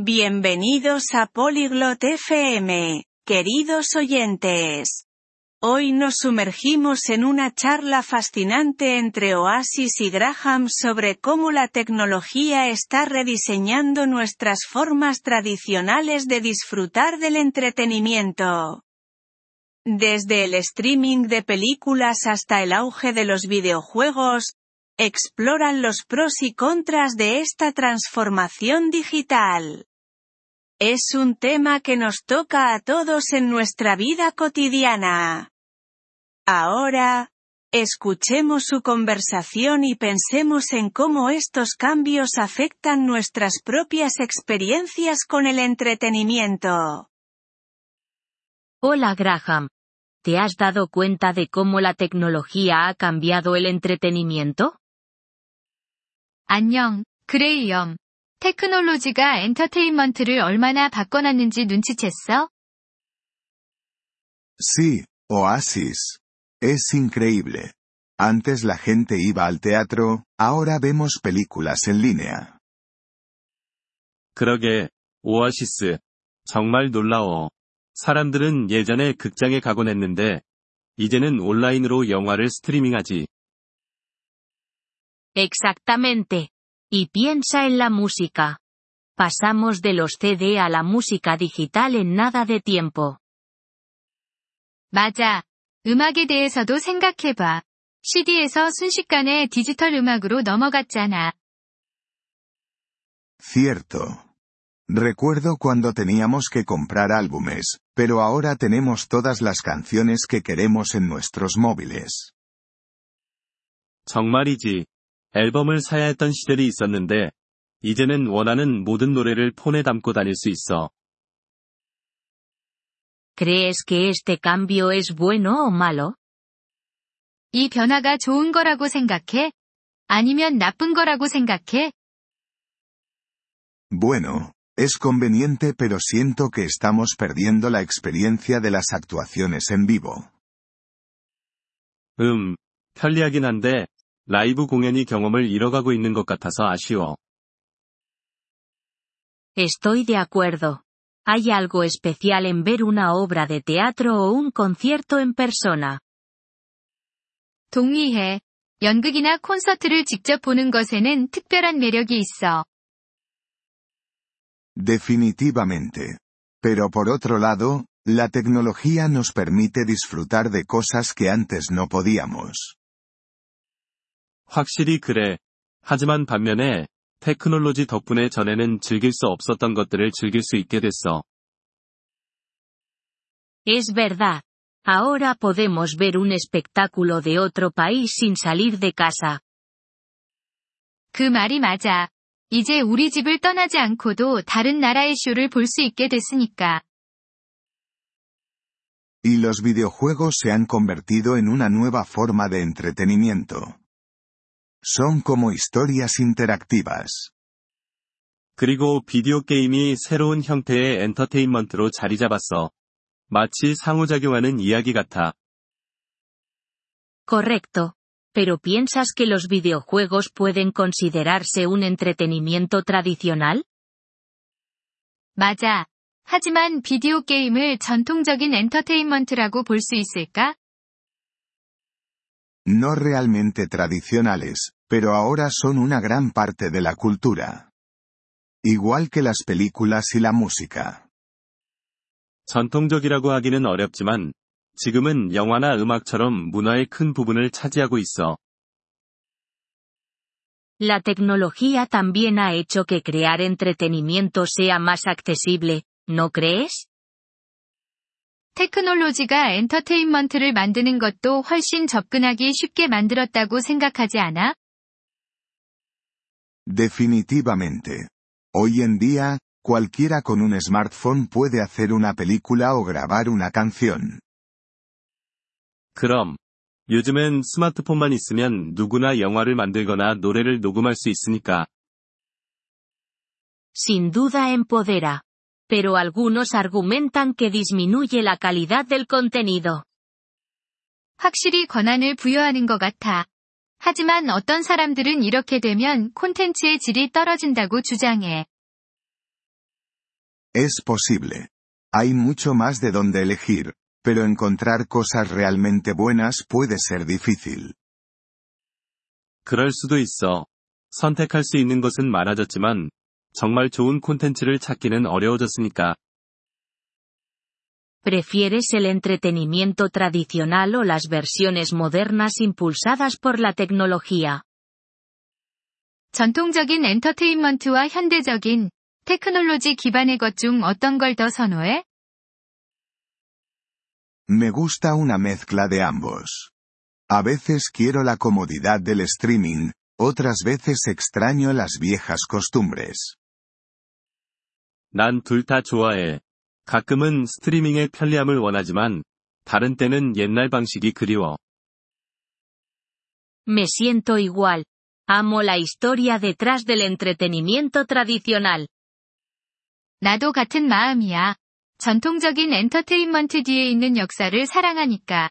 Bienvenidos a Polyglot FM, queridos oyentes. Hoy nos sumergimos en una charla fascinante entre Oasis y Graham sobre cómo la tecnología está rediseñando nuestras formas tradicionales de disfrutar del entretenimiento. Desde el streaming de películas hasta el auge de los videojuegos, exploran los pros y contras de esta transformación digital. Es un tema que nos toca a todos en nuestra vida cotidiana. Ahora, escuchemos su conversación y pensemos en cómo estos cambios afectan nuestras propias experiencias con el entretenimiento. Hola Graham. ¿Te has dado cuenta de cómo la tecnología ha cambiado el entretenimiento? 안녕, 그레이엄. 테크놀로지가 엔터테인먼트를 얼마나 바꿔놨는지 눈치챘어? Sí, Oasis. Es increíble. Antes la gente iba al teatro, ahora vemos películas en línea. 그러게, 오아시스. 정말 놀라워. 사람들은 예전에 극장에 가곤 했는데, 이제는 온라인으로 영화를 스트리밍하지. Exactamente. Y piensa en la música. Pasamos de los CD a la música digital en nada de tiempo. 맞아. 음악에 대해서도 생각해봐. CD에서 순식간에 디지털 음악으로 넘어갔잖아. Cierto. Recuerdo cuando teníamos que comprar álbumes, pero ahora tenemos todas las canciones que queremos en nuestros móviles. 정말이지. 앨범을 사야 했던 시절이 있었는데, 이제는 원하는 모든 노래를 폰에 담고 다닐 수 있어. ¿Crees que este cambio es bueno o malo? 이 변화가 좋은 거라고 생각해? 아니면 나쁜 거라고 생각해? Bueno, es conveniente pero siento que estamos perdiendo la experiencia de las actuaciones en vivo. 음, 편리하긴 한데, 라이브 공연이 경험을 잃어가고 있는 것 같아서 아쉬워. Estoy de acuerdo. Hay algo especial en ver una obra de teatro o un concierto en persona. 동의해. 연극이나 콘서트를 직접 보는 것에는 특별한 매력이 있어. Definitivamente. Pero por otro lado, la tecnología nos permite disfrutar de cosas que antes no podíamos. 확실히 그래. 하지만 반면에, 테크놀로지 덕분에 전에는 즐길 수 없었던 것들을 즐길 수 있게 됐어. Es verdad. Ahora podemos ver un espectáculo de otro país sin salir de casa. 그 말이 맞아. 이제 우리 집을 떠나지 않고도 다른 나라의 쇼를 볼 수 있게 됐으니까. Y los videojuegos se han convertido en una nueva forma de entretenimiento. Son como historias interactivas. 그리고 비디오 게임이 새로운 형태의 엔터테인먼트로 자리 잡았어. 마치 상호작용하는 이야기 같아. Correcto. ¿Pero piensas que los videojuegos pueden considerarse un entretenimiento tradicional? 맞아. 하지만 비디오 게임을 전통적인 엔터테인먼트라고 볼 수 있을까? No realmente tradicionales, pero ahora son una gran parte de la cultura. Igual que las películas y la música. 전통적이라고 하기는 어렵지만, 지금은 영화나 음악처럼 문화의 큰 부분을 차지하고 있어. La tecnología también ha hecho que crear entretenimiento sea más accesible, ¿no crees? 테크놀로지가 엔터테인먼트를 만드는 것도 훨씬 접근하기 쉽게 만들었다고 생각하지 않아? Definitivamente. Hoy en día, cualquiera con un smartphone puede hacer una película o grabar una canción. 그럼, 요즘엔 스마트폰만 있으면 누구나 영화를 만들거나 노래를 녹음할 수 있으니까. Sin duda empodera. Pero algunos argumentan que disminuye la calidad del contenido. 확실히 권한을 부여하는 것 같아. 하지만 어떤 사람들은 이렇게 되면 콘텐츠의 질이 떨어진다고 주장해. Es posible. Hay mucho más de donde elegir, pero encontrar cosas realmente buenas puede ser difícil. 그럴 수도 있어. 선택할 수 있는 것은 많아졌지만, 정말 좋은 콘텐츠를 찾기는 어려워졌으니까. ¿Prefieres el entretenimiento tradicional o las versiones modernas impulsadas por la tecnología? 전통적인 엔터테인먼트와 현대적인 테크놀로지 기반의 것 중 어떤 걸 더 선호해? Me gusta una mezcla de ambos. A veces quiero la comodidad del streaming, otras veces extraño las viejas costumbres. 난 둘 다 좋아해. 가끔은 스트리밍의 편리함을 원하지만, 다른 때는 옛날 방식이 그리워. Me siento igual. Amo la historia detrás del entretenimiento tradicional. 나도 같은 마음이야. 전통적인 엔터테인먼트 뒤에 있는 역사를 사랑하니까.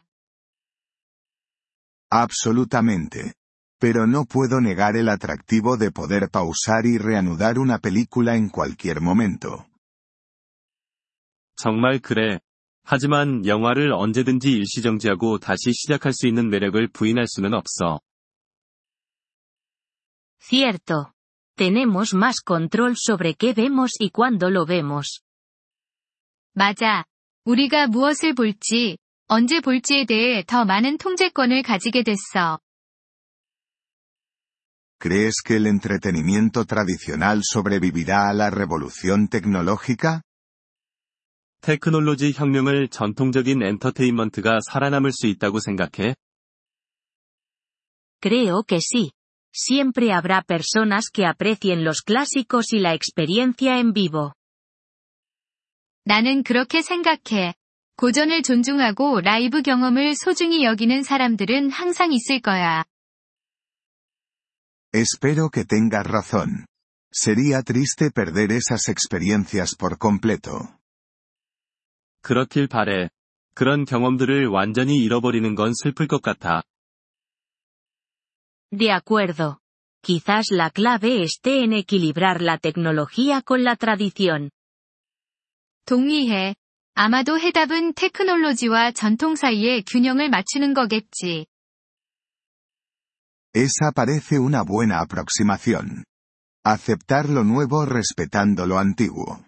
Absolutamente. Pero no puedo negar el atractivo de poder pausar y reanudar una película en cualquier momento. 정말 그래. 하지만 영화를 언제든지 일시정지하고 다시 시작할 수 있는 매력을 부인할 수는 없어. Cierto. Tenemos más control sobre qué vemos y cuándo lo vemos. 맞아. 우리가 무엇을 볼지, 언제 볼지에 대해 더 많은 통제권을 가지게 됐어. ¿Crees que el entretenimiento tradicional sobrevivirá a la revolución tecnológica? 테크놀로지 혁명을 전통적인 엔터테인먼트가 살아남을 수 있다고 생각해? Creo que sí. Siempre habrá personas que aprecien los clásicos y la experiencia en vivo. 나는 그렇게 생각해. 고전을 존중하고 라이브 경험을 소중히 여기는 사람들은 항상 있을 거야. Espero que tengas razón. Sería triste perder esas experiencias por completo. 그렇길 바래. 그런 경험들을 완전히 잃어버리는 건 슬플 것 같아. De acuerdo. Quizás la clave esté en equilibrar la tecnología con la tradición. 동의해. 아마도 해답은 테크놀로지와 전통 사이의 균형을 맞추는 거겠지. Esa parece una buena aproximación. Aceptar lo nuevo respetando lo antiguo.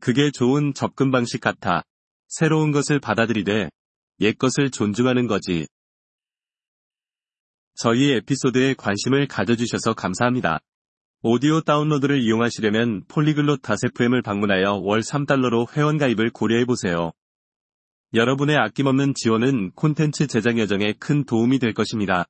그게 좋은 접근 방식 같아. 새로운 것을 받아들이되, 옛 것을 존중하는 거지. 저희 에피소드에 관심을 가져주셔서 감사합니다. 오디오 다운로드를 이용하시려면 폴리글롯 다세프엠을 방문하여 월 3달러로 회원가입을 고려해보세요. 여러분의 아낌없는 지원은 콘텐츠 제작 여정에 큰 도움이 될 것입니다.